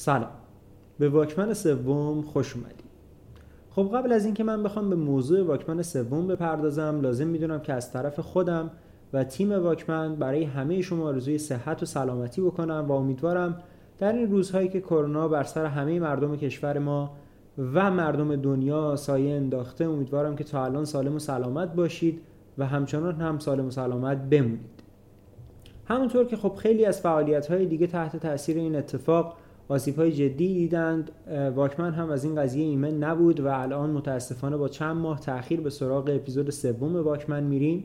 سلام. به واکمن سوم خوش اومدید خب قبل از اینکه من بخوام به موضوع واکمن سوم بپردازم لازم می‌دونم که از طرف خودم و تیم واکمن برای همه شما آرزوی صحت و سلامتی بکنم و امیدوارم در این روزهایی که کرونا بر سر همه مردم کشور ما و مردم دنیا سایه انداخته امیدوارم که تا الان سالم و سلامت باشید و همچنان هم سالم و سلامت بمونید. همونطور که خب خیلی از فعالیت های دیگه تحت تاثیر این اتفاق آسیب های جدی دیدند. واکمن هم از این قضیه ایمن نبود و الان متاسفانه با چند ماه تاخیر به سراغ اپیزود سوم واکمن میریم.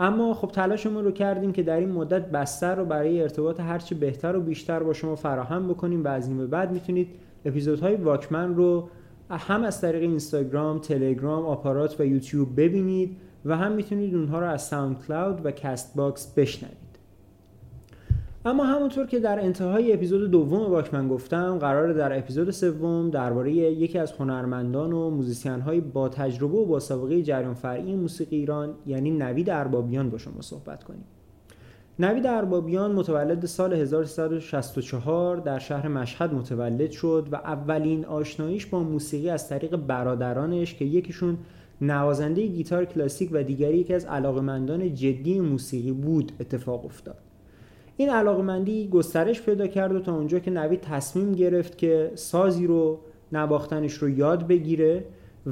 اما خب تلاشمون رو کردیم که در این مدت بستر رو برای ارتباط هرچی بهتر و بیشتر با شما فراهم بکنیم و از این به بعد می‌تونید اپیزودهای واکمن رو هم از طریق اینستاگرام، تلگرام، آپارات و یوتیوب ببینید و هم می‌تونید اونها رو از SoundCloud و Castbox بشنوید. اما همونطور که در انتهای اپیزود دوم واکمن گفتم قراره در اپیزود سوم درباره یکی از هنرمندان و موزیسین های با تجربه و با سابقه جریان فرعی موسیقی ایران یعنی نوید اربابیان با شما صحبت کنیم. نوید اربابیان متولد سال 1364 در شهر مشهد متولد شد و اولین آشناییش با موسیقی از طریق برادرانش که یکیشون نوازنده گیتار کلاسیک و دیگری یکی از علاقمندان جدی موسیقی بود اتفاق افتاد. این علاقمندی گسترش پیدا کرد و تا اونجا که نوید تصمیم گرفت که سازی رو نواختنش رو یاد بگیره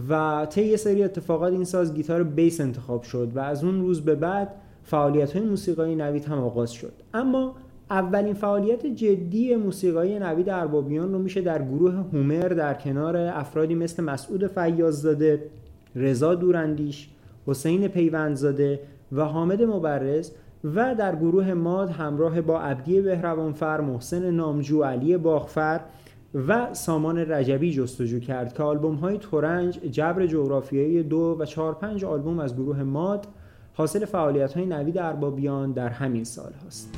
و طی یه سری اتفاقات این ساز گیتار بیس انتخاب شد و از اون روز به بعد فعالیت های موسیقایی نوید هم آغاز شد. اما اولین فعالیت جدی موسیقایی نوید اربابیان رو میشه در گروه هومر در کنار افرادی مثل مسعود فیاززاده، رضا دوراندیش، حسین پیوندزاده و حامد مبرز و در گروه ماد همراه با عبدی بهروانفر، محسن نامجو، علی باغفر و سامان رجبی جستجو کرد که آلبوم های تورنج، جبر جغرافیایی دو و چهار پنج آلبوم از گروه ماد حاصل فعالیت های نوید اربابیان در همین سال هست.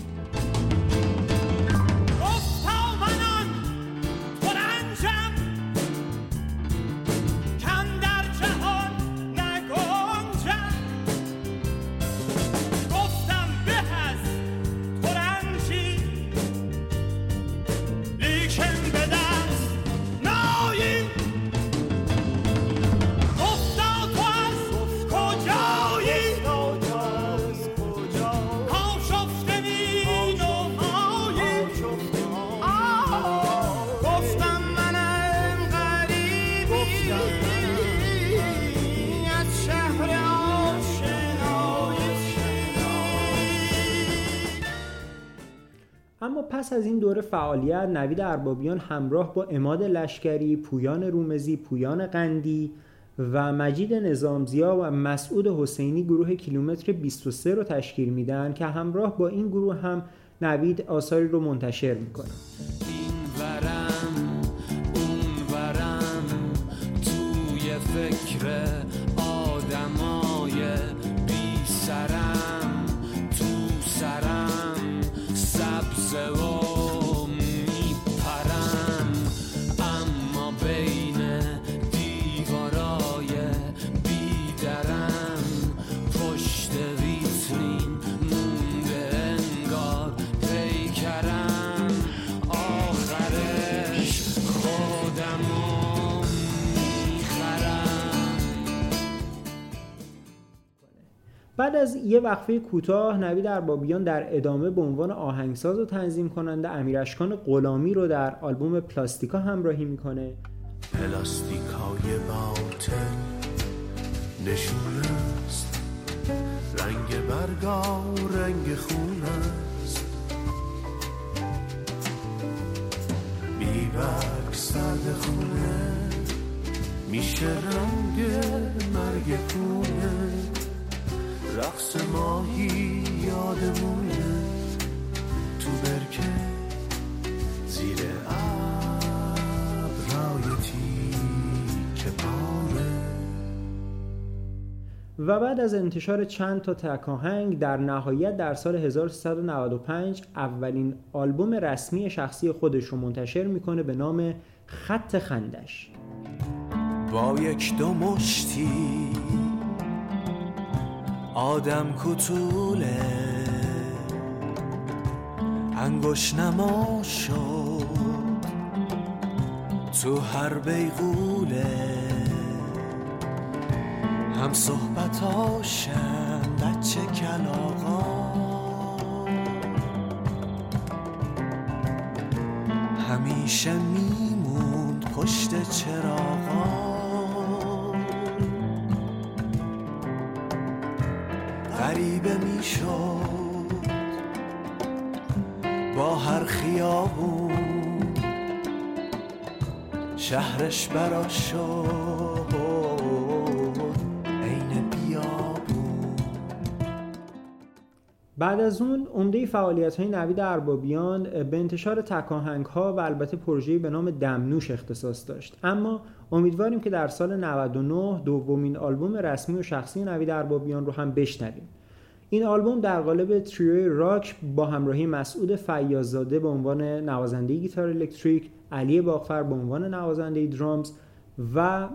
اما پس از این دوره فعالیت نوید اربابیان همراه با اماد لشکری، پویان رومزی، پویان قندی و مجید نظامزیا و مسعود حسینی گروه کیلومتر 23 رو تشکیل میدن که همراه با این گروه هم نوید آثاری رو منتشر می‌کنه. این بعد از یه وقفه کوتاه نوید اربابیان در ادامه به عنوان آهنگساز و تنظیم کننده امیرشکان غلامی رو در آلبوم پلاستیکا همراهی می‌کنه. پلاستیکای باطل نشون است. رنگ برگا رنگ خون است. بیبرگ سرد خونه میشه رنگ مرگ خونه. رقص ماهی یادمونه. تو برکه زیر که پاره. و بعد از انتشار چند تا تکاهنگ در نهایت در سال 1395 اولین آلبوم رسمی شخصی خودش رو منتشر می‌کنه به نام خط خندش. با یک دو مشتی آدم کتوله. انگوش نما شد تو هر بیغوله. هم صحبت هاشم بچه کلاغا. همیشه میموند پشت چراغا. غریبه می‌شد با هر خیابون شهرش برا شد. بعد از اون عمده فعالیت های نوید اربابیان به انتشار تکاهنگ ها و البته پروژه‌ای به نام دمنوش اختصاص داشت. اما امیدواریم که در سال 99 دومین آلبوم رسمی و شخصی نوید اربابیان رو هم بشنویم. این آلبوم در قالب تریوی راک با همراهی مسعود فیازاده به عنوان نوازنده گیتار الکتریک علی باغفر به عنوان نوازنده درامز و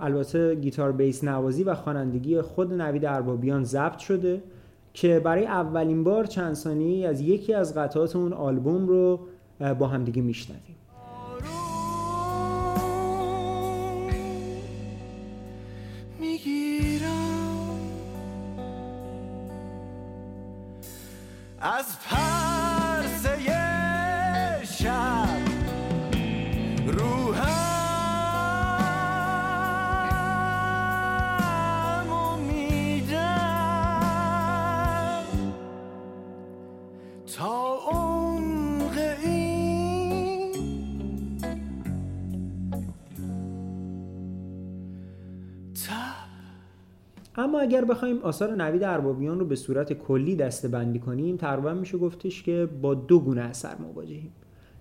البته گیتار بیس نوازی و خوانندگی خود نوید اربابیان ضبط شده. که برای اولین بار چند ثانیه از یکی از قطعات اون آلبوم رو با همدیگه میشنویم. اگر بخوایم آثار نوید اربابیان رو به صورت کلی دسته بندی کنیم تقریبا میشه گفتش که با دو گونه اثر مواجهیم.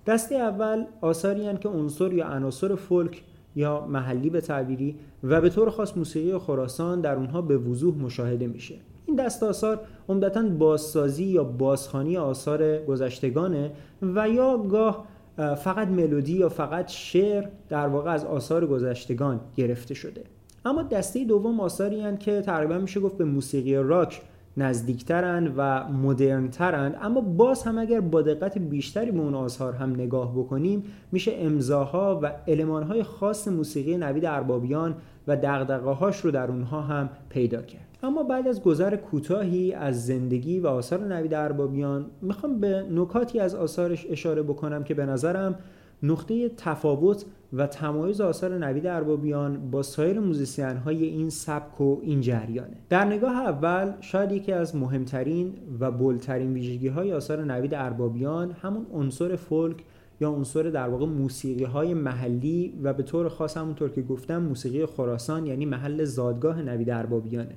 دسته اول آثاری هن که عنصر یا عناصر فولک یا محلی به تعبیری و به طور خاص موسیقی خراسان در اونها به وضوح مشاهده میشه. این دست آثار عمدتا بازسازی یا بازخوانی آثار گذشتگانه و یا گاه فقط ملودی یا فقط شعر در واقع از آثار گذشتگان گرفته شده. اما دسته دوم آثاری هن که تقریبا میشه گفت به موسیقی راک نزدیکترن و مدرنترن. اما باز هم اگر با دقت بیشتری به اون آثار هم نگاه بکنیم میشه امضاها و المانهای خاص موسیقی نوید اربابیان و دغدغه‌هاش رو در اونها هم پیدا کرد. اما بعد از گذر کوتاهی از زندگی و آثار نوید اربابیان می‌خوام به نکاتی از آثارش اشاره بکنم که به نظرم نقطه تفاوت و تمایز آثار نوید اربابیان با سایر موزیسین های این سبک و این جریانه. در نگاه اول شاید یکی از مهمترین و bold ترین ویژگی های آثار نوید اربابیان همون عنصر فولک یا عنصر در واقع موسیقی های محلی و به طور خاص همونطور که گفتم موسیقی خراسان یعنی محل زادگاه نوید اربابیانه.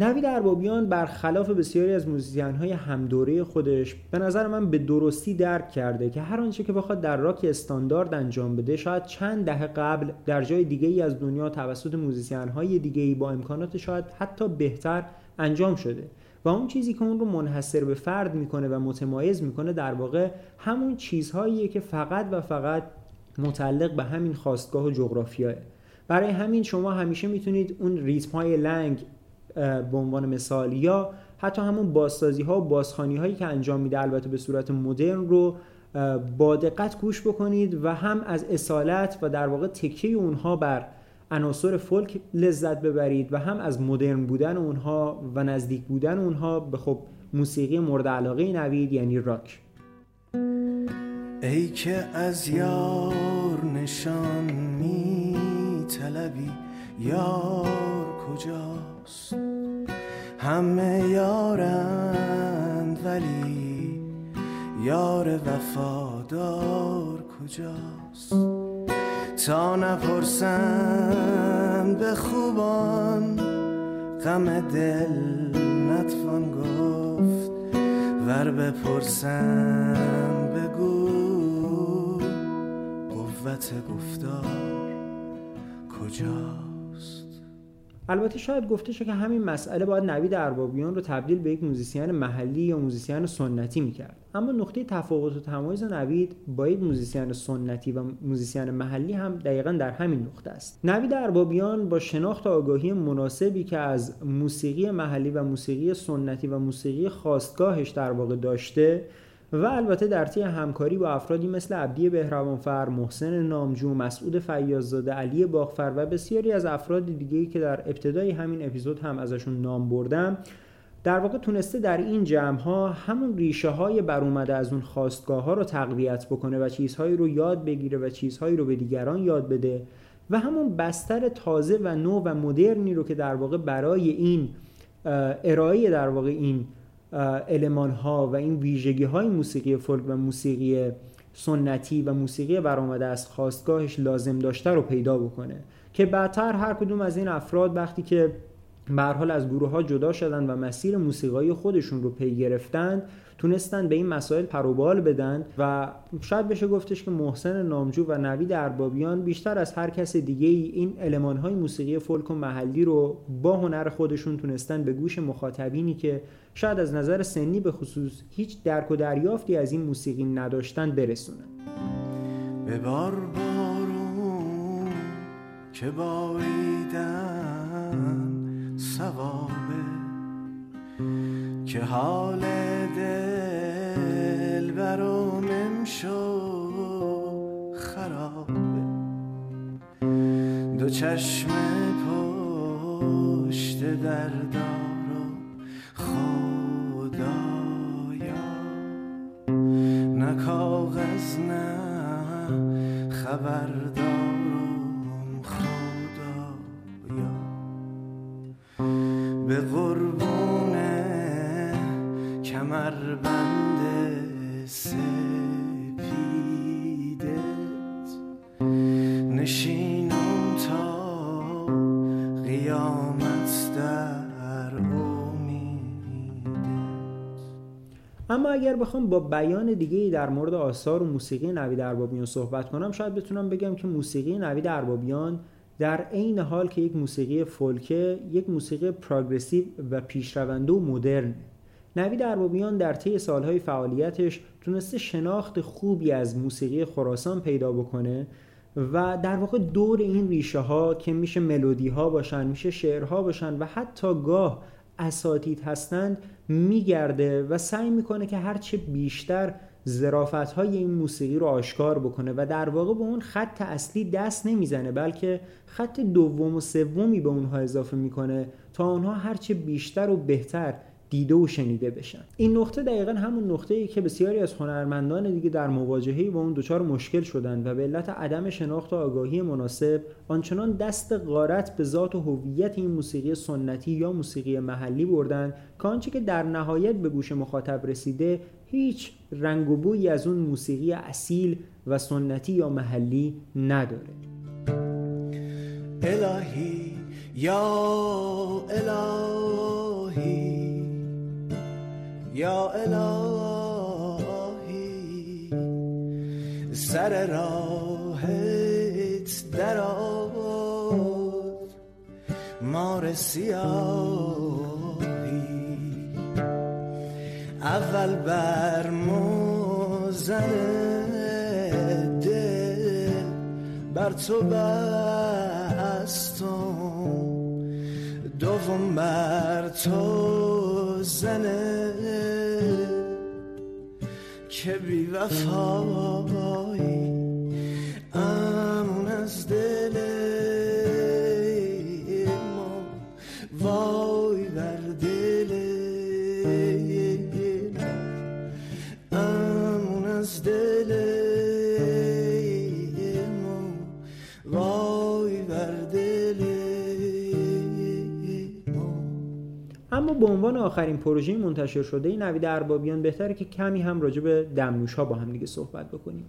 نوید اربابیان برخلاف بسیاری از موزیسین های همدوره خودش به نظر من به درستی درک کرده که هر آنچه که بخواد در راک استاندارد انجام بده شاید چند دهه قبل در جای دیگه ای از دنیا توسط موزیسین های دیگه ای با امکانات شاید حتی بهتر انجام شده و اون چیزی که اون رو منحصر به فرد می‌کنه و متمایز می‌کنه در واقع همون چیزهاییه که فقط و فقط متعلق به همین خواستگاه و جغرافیاه. برای همین شما همیشه می‌تونید اون ریتم های لنگ به عنوان مثال یا حتی همون بازسازی ها و بازخانی هایی که انجام میده البته به صورت مدرن رو با دقت گوش بکنید و هم از اصالت و در واقع تکیه اونها بر عناصر فولک لذت ببرید و هم از مدرن بودن اونها و نزدیک بودن اونها به خب موسیقی مورد علاقه نوید یعنی راک. ای که از یار نشان می طلبی یار کجاست؟ همه یارند ولی یار وفادار کجاست؟ تا نپرسن به خوبان غم دل نتوان گفت. ور بپرسن بگو قوت گفتار کجاست؟ البته شاید گفته شه که همین مسئله باید نوید اربابیان رو تبدیل به یک موزیسین محلی یا موزیسین سنتی می‌کرد. اما نقطه تفاوت و تمایز نوید با یک موزیسین سنتی و موزیسین محلی هم دقیقا در همین نقطه است. نوید اربابیان با شناخت و آگاهی مناسبی که از موسیقی محلی و موسیقی سنتی و موسیقی خاستگاهش در واقع داشته و البته در طی همکاری با افرادی مثل عبدی بهروانفر، محسن نامجو، مسعود فیاززاده، علی باغفر و بسیاری از افراد دیگه‌ای که در ابتدای همین اپیزود هم ازشون نام بردم در واقع تونسته در این جمع ها همون ریشه های بر اومده از اون خواستگاه ها رو تقویت بکنه و چیزهایی رو یاد بگیره و چیزهایی رو به دیگران یاد بده و همون بستر تازه و نو و مدرنی رو که در واقع برای این ارائه در واقع این علمان ها و این ویژگی های موسیقی فولک و موسیقی سنتی و موسیقی برآمده از خواستگاهش لازم داشته رو پیدا بکنه. که بعدتر هر کدوم از این افراد وقتی که به حال از گروه ها جدا شدن و مسیر موسیقایی خودشون رو پی گرفتند تونستن به این مسائل پروبال بدن و شاید بشه گفتش که محسن نامجو و نوید اربابیان بیشتر از هر کس دیگه ای این علمان های موسیقی فولک و محلی رو با هنر خودشون تونستن به گوش مخاطبینی که شاید از نظر سنی به خصوص هیچ درک و دریافتی از این موسیقی نداشتن برسونن به بار بارون که باریدن؟ سوابه که حال دل برام امشو خرابه. دو چشم پشت دردارو خدایا. نه کاغذ نه خبردارم به قربونه کمربند سپیدت. نشینم تا قیامت در اما اگر بخوام با بیان دیگه در مورد آثار و موسیقی نوید اربابیان صحبت کنم شاید بتونم بگم که موسیقی نوید اربابیان در عین حال که یک موسیقی فولکه یک موسیقی پراگرسیو و پیشرونده و مدرن. نوید اربابیان در طی سالهای فعالیتش تونسته شناخت خوبی از موسیقی خراسان پیدا بکنه و در واقع دور این ریشه ها که میشه ملودی ها باشن میشه شعرها باشن و حتی گاه اساتید هستند میگرده و سعی می‌کنه که هرچه بیشتر زرافت های این موسیقی رو آشکار بکنه و در واقع به اون خط اصلی دست نمی‌زنه بلکه خط دوم و سومی به اونها اضافه می‌کنه تا اونها هرچه بیشتر و بهتر دیده و شنیده بشن. این نقطه دقیقا همون نقطه ای که بسیاری از هنرمندان دیگه در مواجهه با اون دچار مشکل شدن و به علت عدم شناخت و آگاهی مناسب آنچنان دست غارت به ذات و هویت این موسیقی سنتی یا موسیقی محلی بردن که آنچه که در نهایت به گوش مخاطب رسیده هیچ رنگ و بویی از اون موسیقی اصیل و سنتی یا محلی نداره. الهی یا الهی. یا الهی سر راهت دراز مار سیاهی اول بر موزن دل بر تو بستم. دوم بر تو زنه که بی وفایی امون از دل به عنوان آخرین پروژه منتشر شده نوید اربابیان بهتره که کمی هم راجع به دمنوش ها با هم دیگه صحبت بکنیم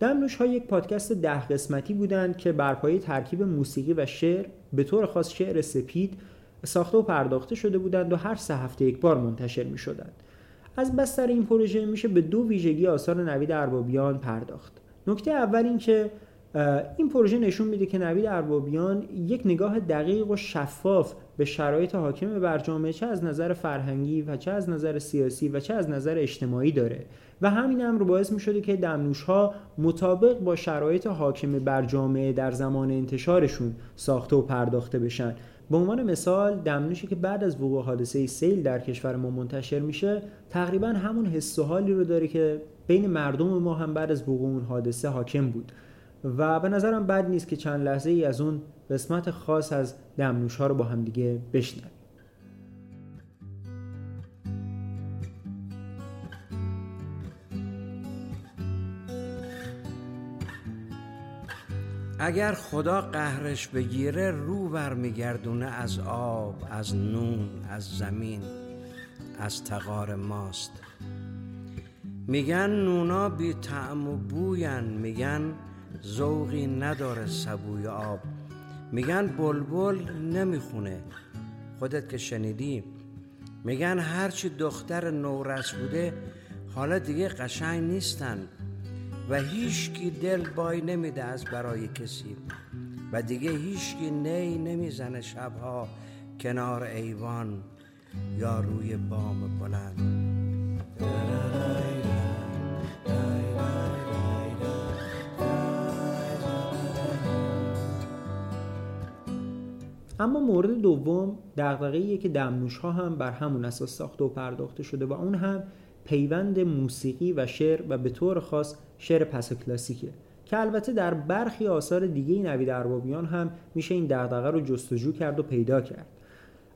دمنوش ها یک پادکست ده قسمتی بودند که بر پایه ترکیب موسیقی و شعر به طور خاص شعر سپید ساخته و پرداخته شده بودند و هر سه هفته یک بار منتشر می شدند. از بستر این پروژه میشه به دو ویژگی آثار نوید اربابیان پرداخت. نکته اول این که این پروژه نشون میده که نوید اربابیان یک نگاه دقیق و شفاف به شرایط حاکم بر جامعه چه از نظر فرهنگی و چه از نظر سیاسی و چه از نظر اجتماعی داره. و همین امر باعث می شده که دمنوش ها مطابق با شرایط حاکم بر جامعه در زمان انتشارشون ساخته و پرداخته بشن. به عنوان مثال دمنوشی که بعد از وقوع حادثه سیل در کشور ما منتشر میشه تقریبا همون حس و حالی رو داره که بین مردم ما هم بعد از وقوع اون حادثه حاکم بود. و به نظرم بد نیست که چند لحظه ای از اون قسمت خاص از دمنوش ها رو با هم دیگه بشنویم. اگر خدا قهرش بگیره رو برمیگردونه از آب از نون از زمین از تقار ماست. میگن نونا بی طعم و بوین میگن ذوقی نداره سبوی آب. میگن بلبل نمی‌خونه. خودت که شنیدی. میگن هرچی دختر نورس بوده حالا دیگه قشنگ نیستن. و هیچکی دل بای نمیده از برای کسی. و دیگه هیچکی نی نمی‌زنه شبها کنار ایوان یا روی بام بلند. اما مورد دوم دغدغه‌ایه که دمنوش ها هم بر همون اساس ساخته و پرداخته شده و اون هم پیوند موسیقی و شعر و به طور خاص شعر پس کلاسیکه که البته در برخی آثار دیگه نوید اربابیان هم میشه این دغدغه رو جستجو کرد و پیدا کرد.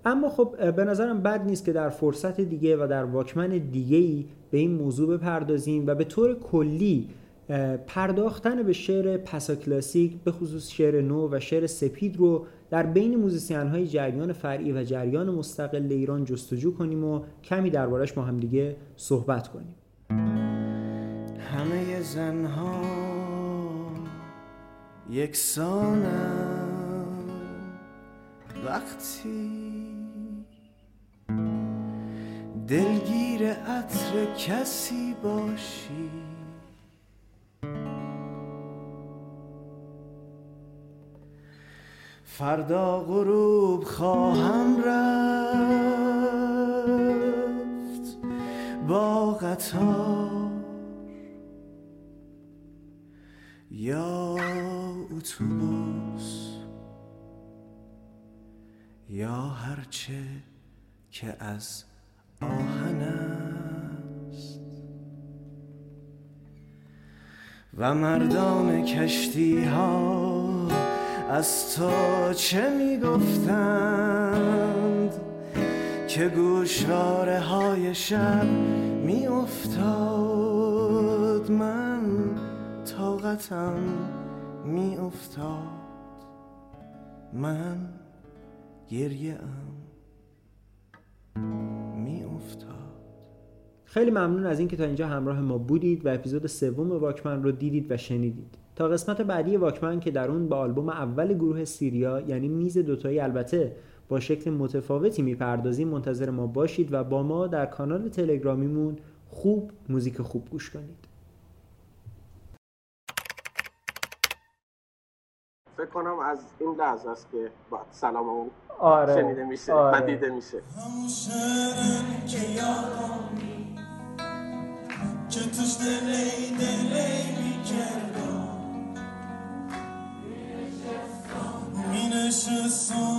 اما خب به نظرم بد نیست که در فرصت دیگه و در واکمن دیگه ای به این موضوع بپردازیم و به طور کلی پرداختن به شعر پسا کلاسیک به خصوص شعر نو و شعر سپید رو در بین موزیسین های جریان فرعی و جریان مستقل ایران جستجو کنیم و کمی دربارش ما هم دیگه صحبت کنیم. همه زنها یکسانم وقتی دلگیر عطر کسی باشی فردا غروب خواهم رفت. با قطار یا اتوبوس یا هرچه که از آهن است. و مردان کشتی ها از تو چه می‌گفتند؟ که گوشواره های شب میافتاد. من طاقتم میافتاد. من گریه ام میافتاد. خیلی ممنون از اینکه تا اینجا همراه ما بودید و اپیزود سوم واکمن رو دیدید و شنیدید. تا قسمت بعدی واکمن که در اون با آلبوم اول گروه سیریا یعنی میز دوتایی البته با شکل متفاوتی می‌پردازیم منتظر ما باشید و با ما در کانال تلگرامیمون خوب موزیک خوب گوش کنید فکر کنم از این لحظه است که با سلاممون آره شنیده میشه آره. و دیده میشه که توش song.